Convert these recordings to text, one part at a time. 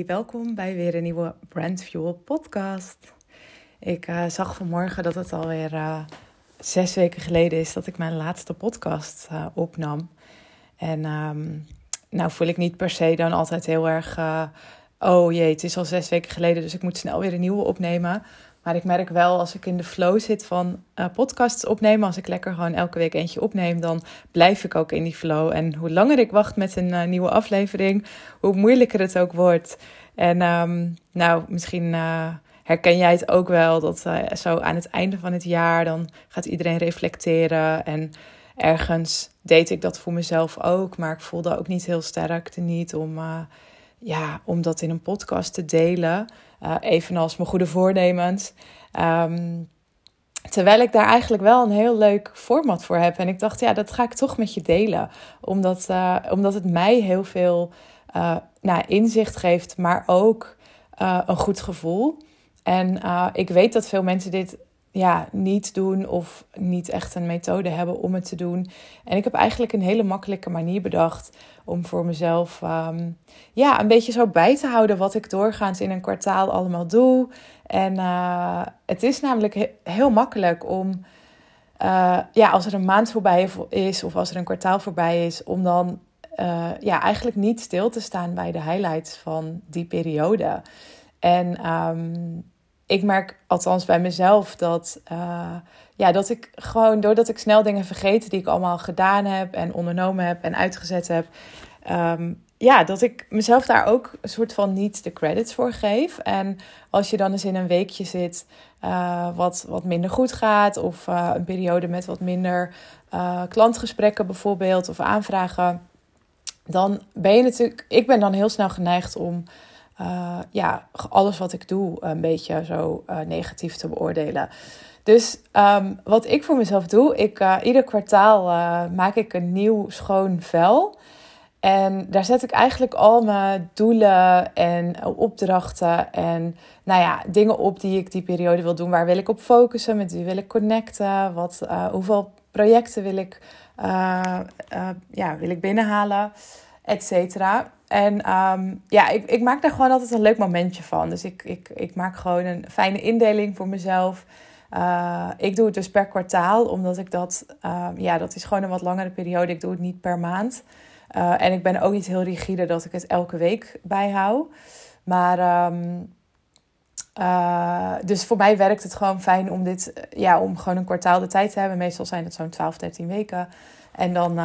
Welkom bij weer een nieuwe Brand Fuel podcast. Ik uh, zag vanmorgen dat het alweer uh, zes weken geleden is dat ik mijn laatste podcast uh, opnam. En um, nou voel ik niet per se dan altijd heel erg, oh jee, het is al zes weken geleden, dus ik moet snel weer een nieuwe opnemen. Maar ik merk wel als ik in de flow zit van uh, podcasts opnemen, als ik lekker gewoon elke week eentje opneem, dan blijf ik ook in die flow. En hoe langer ik wacht met een uh, nieuwe aflevering, hoe moeilijker het ook wordt. En um, nou, misschien uh, herken jij het ook wel, dat zo aan het einde van het jaar, dan gaat iedereen reflecteren. En ergens deed ik dat voor mezelf ook, maar ik voelde ook niet heel sterk niet om, ja, om dat in een podcast te delen. Uh, evenals mijn goede voornemens. Um, terwijl ik daar eigenlijk wel een heel leuk format voor heb. En ik dacht, ja, dat ga ik toch met je delen. Omdat, uh, omdat het mij heel veel uh, nou, inzicht geeft, maar ook een goed gevoel. En ik weet dat veel mensen dit ja, niet doen of niet echt een methode hebben om het te doen. En ik heb eigenlijk een hele makkelijke manier bedacht om voor mezelf um, ja, een beetje zo bij te houden wat ik doorgaans in een kwartaal allemaal doe. En uh, het is namelijk he heel makkelijk om, uh, ja, als er een maand voorbij is of als er een kwartaal voorbij is, om dan uh, ja, eigenlijk niet stil te staan bij de highlights van die periode. En um, ik merk althans bij mezelf dat, uh, ja, dat ik gewoon doordat ik snel dingen vergeet die ik allemaal gedaan heb en ondernomen heb en uitgezet heb, um, ja, dat ik mezelf daar ook een soort van niet de credits voor geef. En als je dan eens in een weekje zit uh, wat, wat minder goed gaat, of uh, een periode met wat minder klantgesprekken bijvoorbeeld, of aanvragen, dan ben je natuurlijk, ik ben dan heel snel geneigd om uh, ja, alles wat ik doe een beetje zo uh, negatief te beoordelen. Dus um, wat ik voor mezelf doe, ik, uh, ieder kwartaal maak ik een nieuw schoon vel. En daar zet ik eigenlijk al mijn doelen en opdrachten en nou ja, dingen op die ik die periode wil doen. Waar wil ik op focussen? Met wie wil ik connecten? Wat, hoeveel projecten wil ik, ja, wil ik binnenhalen? Et cetera. En um, ja, ik, ik maak daar gewoon altijd een leuk momentje van. Dus ik, ik, ik maak gewoon een fijne indeling voor mezelf. Uh, ik doe het dus per kwartaal, omdat ik dat, um, ja, dat is gewoon een wat langere periode. Ik doe het niet per maand. Uh, en ik ben ook niet heel rigide dat ik het elke week bijhoud. Maar um, uh, dus voor mij werkt het gewoon fijn om dit, ja, om gewoon een kwartaal de tijd te hebben. Meestal zijn het zo'n 12, 13 weken. En dan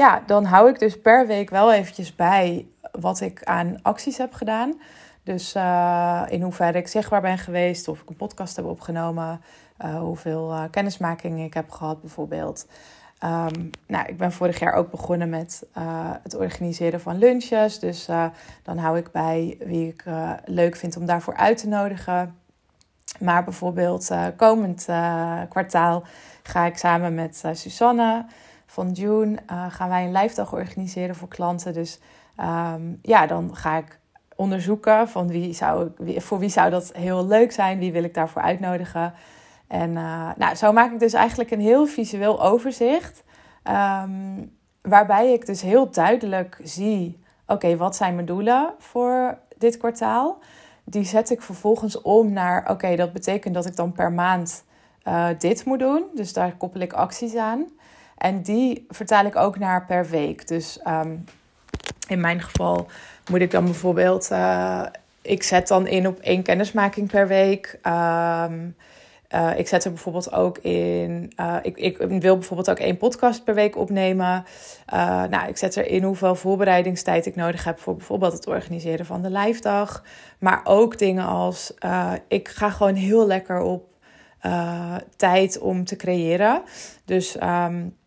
ja, dan hou ik dus per week wel eventjes bij wat ik aan acties heb gedaan. Dus uh, in hoeverre ik zichtbaar ben geweest, of ik een podcast heb opgenomen, uh, hoeveel uh, kennismakingen ik heb gehad bijvoorbeeld. Um, nou, ik ben vorig jaar ook begonnen met het organiseren van lunches. Dus dan hou ik bij wie ik leuk vind om daarvoor uit te nodigen. Maar bijvoorbeeld komend kwartaal ga ik samen met Susanne van June uh, gaan wij een live dag organiseren voor klanten. Dus um, ja, dan ga ik onderzoeken van wie zou, voor wie zou dat heel leuk zijn, wie wil ik daarvoor uitnodigen. En uh, nou, zo maak ik dus eigenlijk een heel visueel overzicht. Um, waarbij ik dus heel duidelijk zie: oké, wat zijn mijn doelen voor dit kwartaal? Die zet ik vervolgens om naar: oké, dat betekent dat ik dan per maand uh, dit moet doen. Dus daar koppel ik acties aan. En die vertaal ik ook naar per week. Dus um, in mijn geval moet ik dan bijvoorbeeld. Uh, ik zet dan in op één kennismaking per week. Um, uh, ik zet er bijvoorbeeld ook in. Uh, ik, ik wil bijvoorbeeld ook één podcast per week opnemen. Nou, ik zet erin hoeveel voorbereidingstijd ik nodig heb voor bijvoorbeeld het organiseren van de live dag. Maar ook dingen als. ik ga gewoon heel lekker op tijd om te creëren. Dus um,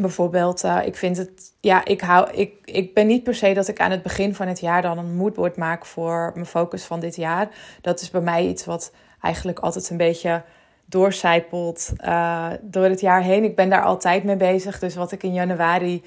Bijvoorbeeld, uh, ik vind het, ja, ik, hou, ik, ik ben niet per se dat ik aan het begin van het jaar dan een moodboard maak voor mijn focus van dit jaar. Dat is bij mij iets wat eigenlijk altijd een beetje doorcijpelt uh, door het jaar heen. Ik ben daar altijd mee bezig. Dus wat ik in januari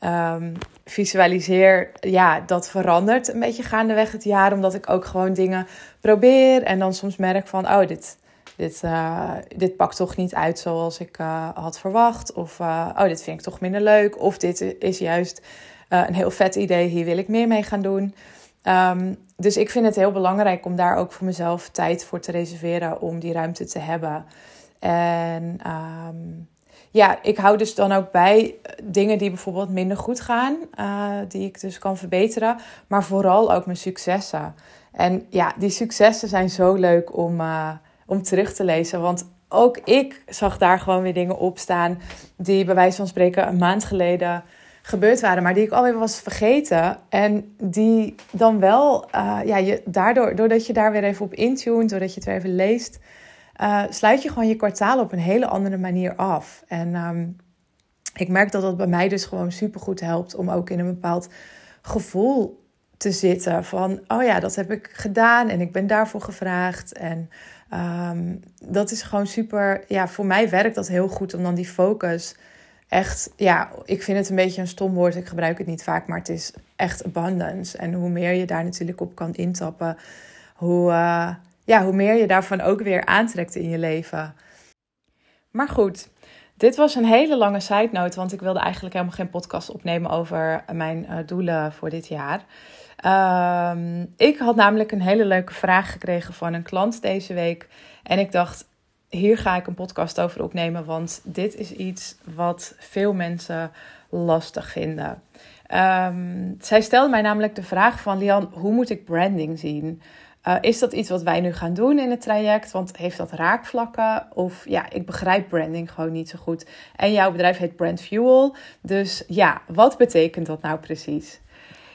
um, visualiseer, ja, dat verandert een beetje gaandeweg het jaar. Omdat ik ook gewoon dingen probeer en dan soms merk van, oh, dit dit, uh, dit pakt toch niet uit zoals ik uh, had verwacht. Of uh, oh, dit vind ik toch minder leuk. Of dit is juist een heel vet idee, hier wil ik meer mee gaan doen. Ehm, dus ik vind het heel belangrijk om daar ook voor mezelf tijd voor te reserveren om die ruimte te hebben. En ehm, ja, ik hou dus dan ook bij dingen die bijvoorbeeld minder goed gaan, die ik dus kan verbeteren, maar vooral ook mijn successen. En ja, die successen zijn zo leuk om, om terug te lezen, want ook ik zag daar gewoon weer dingen op staan die bij wijze van spreken een maand geleden gebeurd waren, maar die ik alweer was vergeten. En die dan wel, uh, ja, je, daardoor, doordat je daar weer even op intunt, doordat je het weer even leest, uh, sluit je gewoon je kwartaal op een hele andere manier af. En um, ik merk dat dat bij mij dus gewoon super goed helpt om ook in een bepaald gevoel te zitten van, oh ja, dat heb ik gedaan en ik ben daarvoor gevraagd. En um, dat is gewoon super, ja, voor mij werkt dat heel goed om dan die focus echt, ja, ik vind het een beetje een stom woord. Ik gebruik het niet vaak, maar het is echt abundance. En hoe meer je daar natuurlijk op kan intappen, hoe, uh, ja, hoe meer je daarvan ook weer aantrekt in je leven. Maar goed, dit was een hele lange side note, want ik wilde eigenlijk helemaal geen podcast opnemen over mijn uh, doelen voor dit jaar. Uh, ik had namelijk een hele leuke vraag gekregen van een klant deze week. En ik dacht, hier ga ik een podcast over opnemen, want dit is iets wat veel mensen lastig vinden. Um, zij stelde mij namelijk de vraag van Lian, hoe moet ik branding zien? Uh, is dat iets wat wij nu gaan doen in het traject? Want heeft dat raakvlakken? Of ja, ik begrijp branding gewoon niet zo goed. En jouw bedrijf heet Brand Fuel. Dus ja, wat betekent dat nou precies?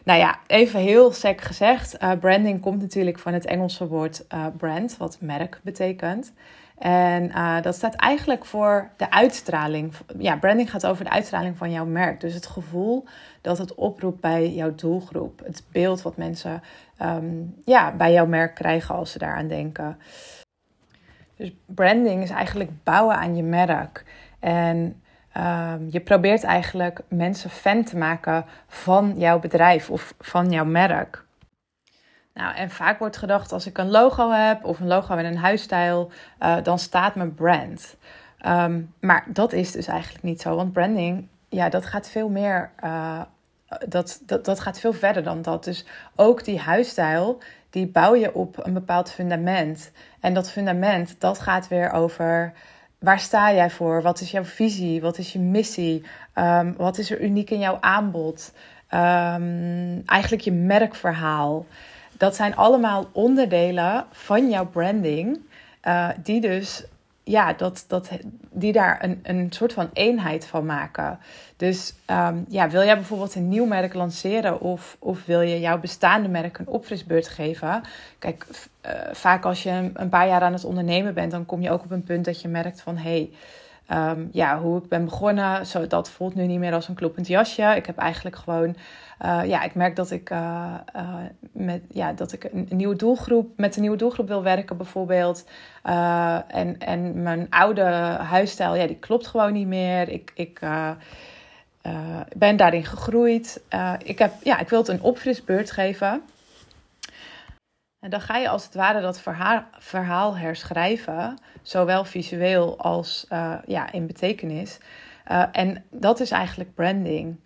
Nou ja, even heel sec gezegd. Uh, branding komt natuurlijk van het Engelse woord uh, brand, wat merk betekent. En uh, dat staat eigenlijk voor de uitstraling. Ja, branding gaat over de uitstraling van jouw merk. Dus het gevoel dat het oproept bij jouw doelgroep. Het beeld wat mensen um, ja, bij jouw merk krijgen als ze daaraan denken. Dus branding is eigenlijk bouwen aan je merk. En um, je probeert eigenlijk mensen fan te maken van jouw bedrijf of van jouw merk. Nou, en vaak wordt gedacht als ik een logo heb of een logo in een huisstijl, uh, dan staat mijn brand. Um, maar dat is dus eigenlijk niet zo, want branding, ja, dat gaat veel meer, uh, dat, dat, dat gaat veel verder dan dat. Dus ook die huisstijl, die bouw je op een bepaald fundament. En dat fundament, dat gaat weer over waar sta jij voor? Wat is jouw visie? Wat is je missie? Um, wat is er uniek in jouw aanbod? Um, eigenlijk je merkverhaal dat zijn allemaal onderdelen van jouw branding. Uh, die dus, ja, dat, dat, die daar een, een soort van eenheid van maken. Dus um, ja, wil jij bijvoorbeeld een nieuw merk lanceren of, of wil je jouw bestaande merk een opfrisbeurt geven? Kijk, uh, vaak als je een paar jaar aan het ondernemen bent, dan kom je ook op een punt dat je merkt van hé. Hey, Um, ja, hoe ik ben begonnen, zo, dat voelt nu niet meer als een kloppend jasje. Ik heb eigenlijk gewoon uh, ja, ik merk dat ik, uh, uh, met, ja, dat ik een, een, nieuwe doelgroep, met een nieuwe doelgroep wil werken, bijvoorbeeld. en, en mijn oude huisstijl, ja, die klopt gewoon niet meer. Ik, ik ben daarin gegroeid. ik, heb, ja, ik wil het een opfrisbeurt geven. En dan ga je als het ware dat verhaal, verhaal herschrijven, zowel visueel als ja, in betekenis. en dat is eigenlijk branding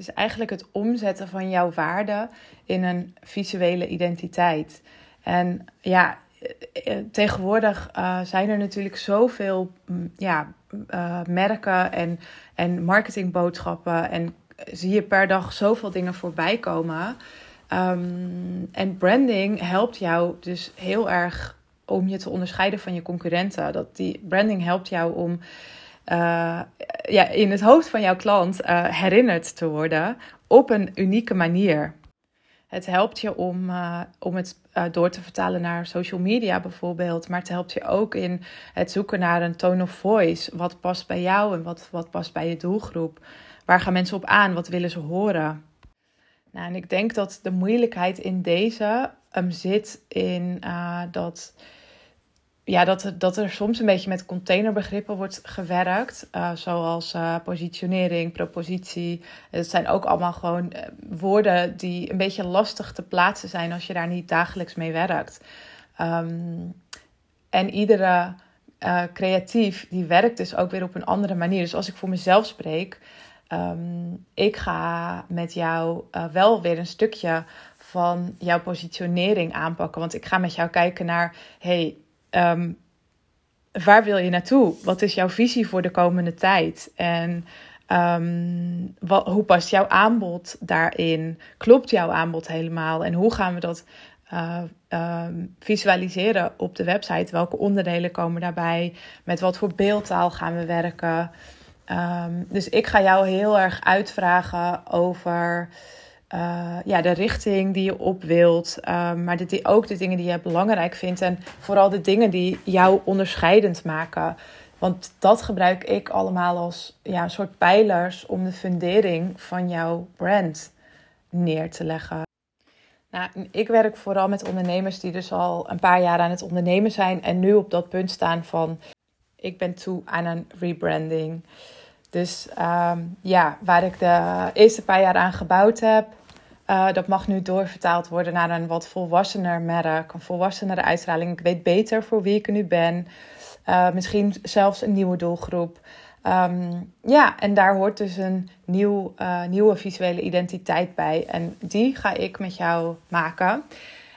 is eigenlijk het omzetten van jouw waarde in een visuele identiteit. En ja, eh, eh, tegenwoordig zijn er natuurlijk zoveel mm, ja, merken en, en marketingboodschappen. En zie je per dag zoveel dingen voorbij komen. Um, en branding helpt jou dus heel erg om je te onderscheiden van je concurrenten. Dat die branding helpt jou om uh, ja, in het hoofd van jouw klant uh, herinnerd te worden op een unieke manier. Het helpt je om, uh, om het door te vertalen naar social media bijvoorbeeld. Maar het helpt je ook in het zoeken naar een tone of voice. Wat past bij jou en wat, wat past bij je doelgroep? Waar gaan mensen op aan? Wat willen ze horen? Nou, en ik denk dat de moeilijkheid in deze zit in dat ja, dat, dat er soms een beetje met containerbegrippen wordt gewerkt. Uh, zoals uh, positionering, propositie. Het zijn ook allemaal gewoon woorden die een beetje lastig te plaatsen zijn als je daar niet dagelijks mee werkt. Um, en iedere creatief die werkt dus ook weer op een andere manier. Dus als ik voor mezelf spreek, ehm, ik ga met jou uh, wel weer een stukje van jouw positionering aanpakken. Want ik ga met jou kijken naar, hey, um, waar wil je naartoe? Wat is jouw visie voor de komende tijd? En um, wat, hoe past jouw aanbod daarin? Klopt jouw aanbod helemaal? En hoe gaan we dat um, visualiseren op de website? Welke onderdelen komen daarbij? Met wat voor beeldtaal gaan we werken? Um, dus ik ga jou heel erg uitvragen over uh, ja, de richting die je op wilt. Um, maar ook de dingen die je belangrijk vindt. En vooral de dingen die jou onderscheidend maken. Want dat gebruik ik allemaal als ja, een soort pijlers om de fundering van jouw brand neer te leggen. Nou, ik werk vooral met ondernemers die dus al een paar jaar aan het ondernemen zijn en nu op dat punt staan van ik ben toe aan een rebranding. Dus um, ja, waar ik de eerste paar jaar aan gebouwd heb, uh, dat mag nu doorvertaald worden naar een wat volwassener merk, een volwassenere uitstraling. Ik weet beter voor wie ik nu ben. Uh, misschien zelfs een nieuwe doelgroep. Um, ja, en daar hoort dus een nieuw, uh, nieuwe visuele identiteit bij. En die ga ik met jou maken.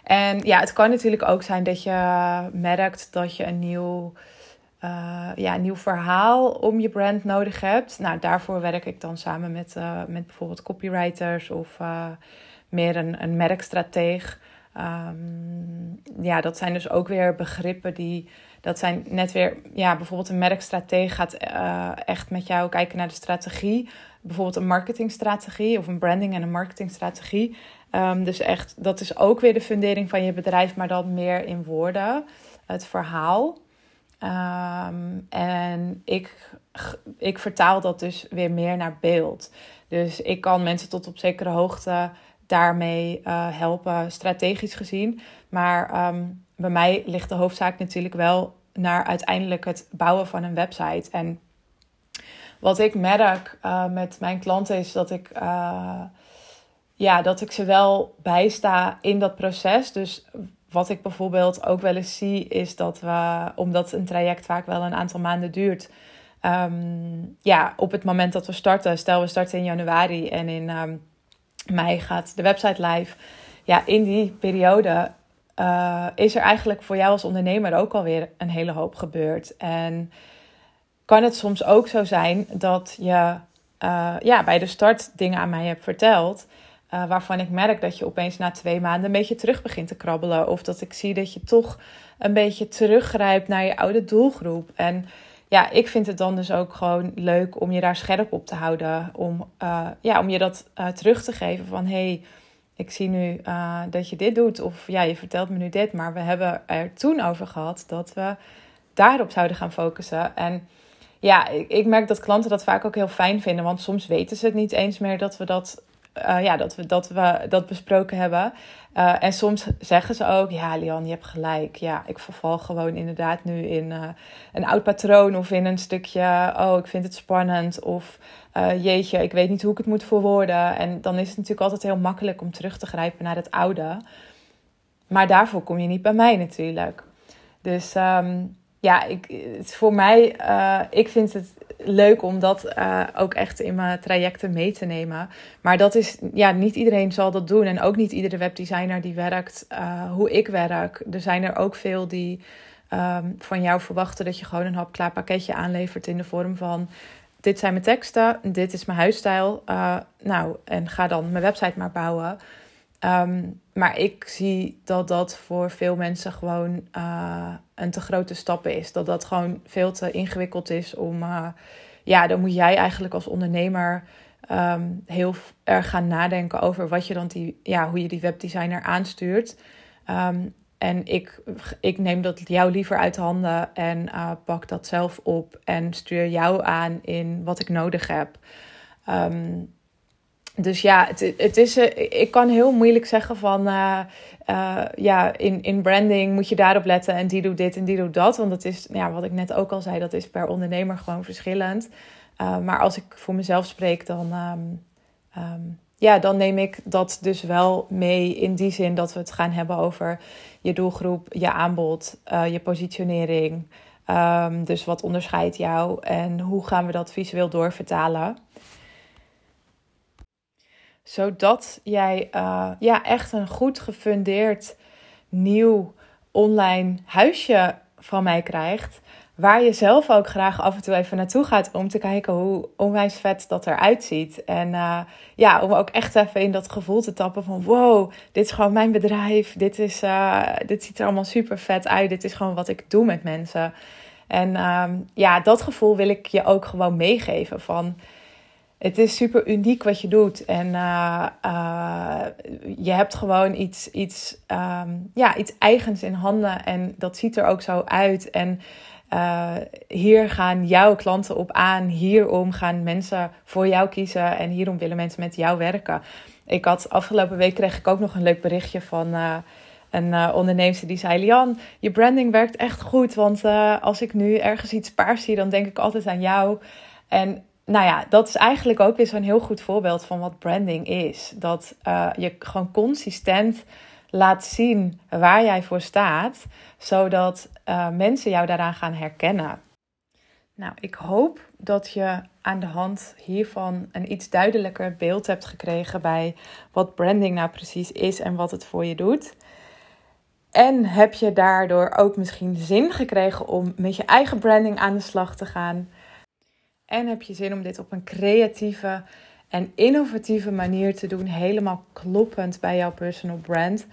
En ja, het kan natuurlijk ook zijn dat je merkt dat je een nieuw, uh, ja, een nieuw verhaal om je brand nodig hebt. Nou, daarvoor werk ik dan samen met, uh, met bijvoorbeeld copywriters of meer een, een merkstrateeg. Um, ja, dat zijn dus ook weer begrippen die dat zijn net weer, ja, bijvoorbeeld een merkstrategie gaat echt met jou kijken naar de strategie. Bijvoorbeeld een marketingstrategie of een branding en een marketingstrategie. Um, dus echt, dat is ook weer de fundering van je bedrijf, maar dan meer in woorden. Het verhaal. Um, en ik, ik vertaal dat dus weer meer naar beeld. Dus ik kan mensen tot op zekere hoogte daarmee uh, helpen, strategisch gezien. Maar um, bij mij ligt de hoofdzaak natuurlijk wel naar uiteindelijk het bouwen van een website. En wat ik merk uh, met mijn klanten is dat ik, uh, ja, dat ik ze wel bijsta in dat proces. Dus wat ik bijvoorbeeld ook wel eens zie, is dat we, omdat een traject vaak wel een aantal maanden duurt. Um, ja, op het moment dat we starten, stel we starten in januari en in um, mei gaat de website live. Ja, in die periode uh, is er eigenlijk voor jou als ondernemer ook alweer een hele hoop gebeurd. En kan het soms ook zo zijn dat je uh, ja, bij de start dingen aan mij hebt verteld. Uh, waarvan ik merk dat je opeens na twee maanden een beetje terug begint te krabbelen. Of dat ik zie dat je toch een beetje teruggrijpt naar je oude doelgroep. En ja, ik vind het dan dus ook gewoon leuk om je daar scherp op te houden. Om, ja, om je dat terug te geven van hey, ik zie nu dat je dit doet. Of ja, je vertelt me nu dit. Maar we hebben er toen over gehad dat we daarop zouden gaan focussen. En ja, ik merk dat klanten dat vaak ook heel fijn vinden. Want soms weten ze het niet eens meer dat we dat uh, ja, dat, we, dat we dat besproken hebben. Uh, en soms zeggen ze ook: Ja, Lian, je hebt gelijk. Ja, ik verval gewoon inderdaad nu in uh, een oud patroon of in een stukje: Oh, ik vind het spannend. Of jeetje, ik weet niet hoe ik het moet verwoorden. En dan is het natuurlijk altijd heel makkelijk om terug te grijpen naar het oude. Maar daarvoor kom je niet bij mij natuurlijk. Dus um, ja, ik, voor mij, ik vind het leuk om dat uh, ook echt in mijn trajecten mee te nemen. Maar dat is, ja, niet iedereen zal dat doen. En ook niet iedere webdesigner die werkt uh, hoe ik werk. Er zijn er ook veel die um, van jou verwachten dat je gewoon een hapklaar pakketje aanlevert in de vorm van. Dit zijn mijn teksten, dit is mijn huisstijl. nou, en ga dan mijn website maar bouwen. Um, maar ik zie dat dat voor veel mensen gewoon een te grote stap is. Dat dat gewoon veel te ingewikkeld is om. Uh, ja, dan moet jij eigenlijk als ondernemer um, heel erg gaan nadenken over wat je dan die, ja, hoe je die webdesigner aanstuurt. Um, en ik, ik neem dat jou liever uit handen en uh, pak dat zelf op en stuur jou aan in wat ik nodig heb. Um, dus ja, het, het is, eh, ik kan heel moeilijk zeggen van, uh, ja, in, in branding moet je daarop letten en die doet dit en die doet dat. Want dat is, ja, wat ik net ook al zei, dat is per ondernemer gewoon verschillend. Maar als ik voor mezelf spreek, dan, um, um, ja, dan neem ik dat dus wel mee in die zin dat we het gaan hebben over je doelgroep, je aanbod, je positionering. Um, dus wat onderscheidt jou en hoe gaan we dat visueel doorvertalen? Zodat jij uh, ja, echt een goed gefundeerd nieuw online huisje van mij krijgt. Waar je zelf ook graag af en toe even naartoe gaat om te kijken hoe onwijs vet dat eruit ziet. En uh, ja, om ook echt even in dat gevoel te tappen van wow, dit is gewoon mijn bedrijf. Dit, is, uh, dit ziet er allemaal super vet uit. Dit is gewoon wat ik doe met mensen. En uh, ja, dat gevoel wil ik je ook gewoon meegeven van het is super uniek wat je doet. En uh, uh, je hebt gewoon iets, iets, um, ja, iets eigens in handen. En dat ziet er ook zo uit. En uh, hier gaan jouw klanten op aan. Hierom gaan mensen voor jou kiezen. En hierom willen mensen met jou werken. Ik had afgelopen week kreeg ik ook nog een leuk berichtje van een uh, onderneemster die zei: Lian, je branding werkt echt goed. Want als ik nu ergens iets paars zie, dan denk ik altijd aan jou. En nou ja, dat is eigenlijk ook weer zo'n heel goed voorbeeld van wat branding is. Dat uh, je gewoon consistent laat zien waar jij voor staat, zodat uh, mensen jou daaraan gaan herkennen. Nou, ik hoop dat je aan de hand hiervan een iets duidelijker beeld hebt gekregen bij wat branding nou precies is en wat het voor je doet. En heb je daardoor ook misschien zin gekregen om met je eigen branding aan de slag te gaan? En heb je zin om dit op een creatieve en innovatieve manier te doen, helemaal kloppend bij jouw personal brand?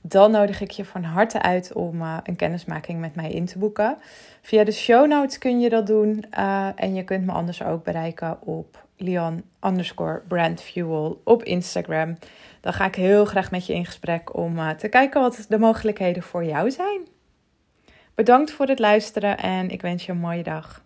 Dan nodig ik je van harte uit om uh, een kennismaking met mij in te boeken. Via de show notes kun je dat doen. Uh, en je kunt me anders ook bereiken op Leon underscore brandfuel op Instagram. Dan ga ik heel graag met je in gesprek om uh, te kijken wat de mogelijkheden voor jou zijn. Bedankt voor het luisteren en ik wens je een mooie dag.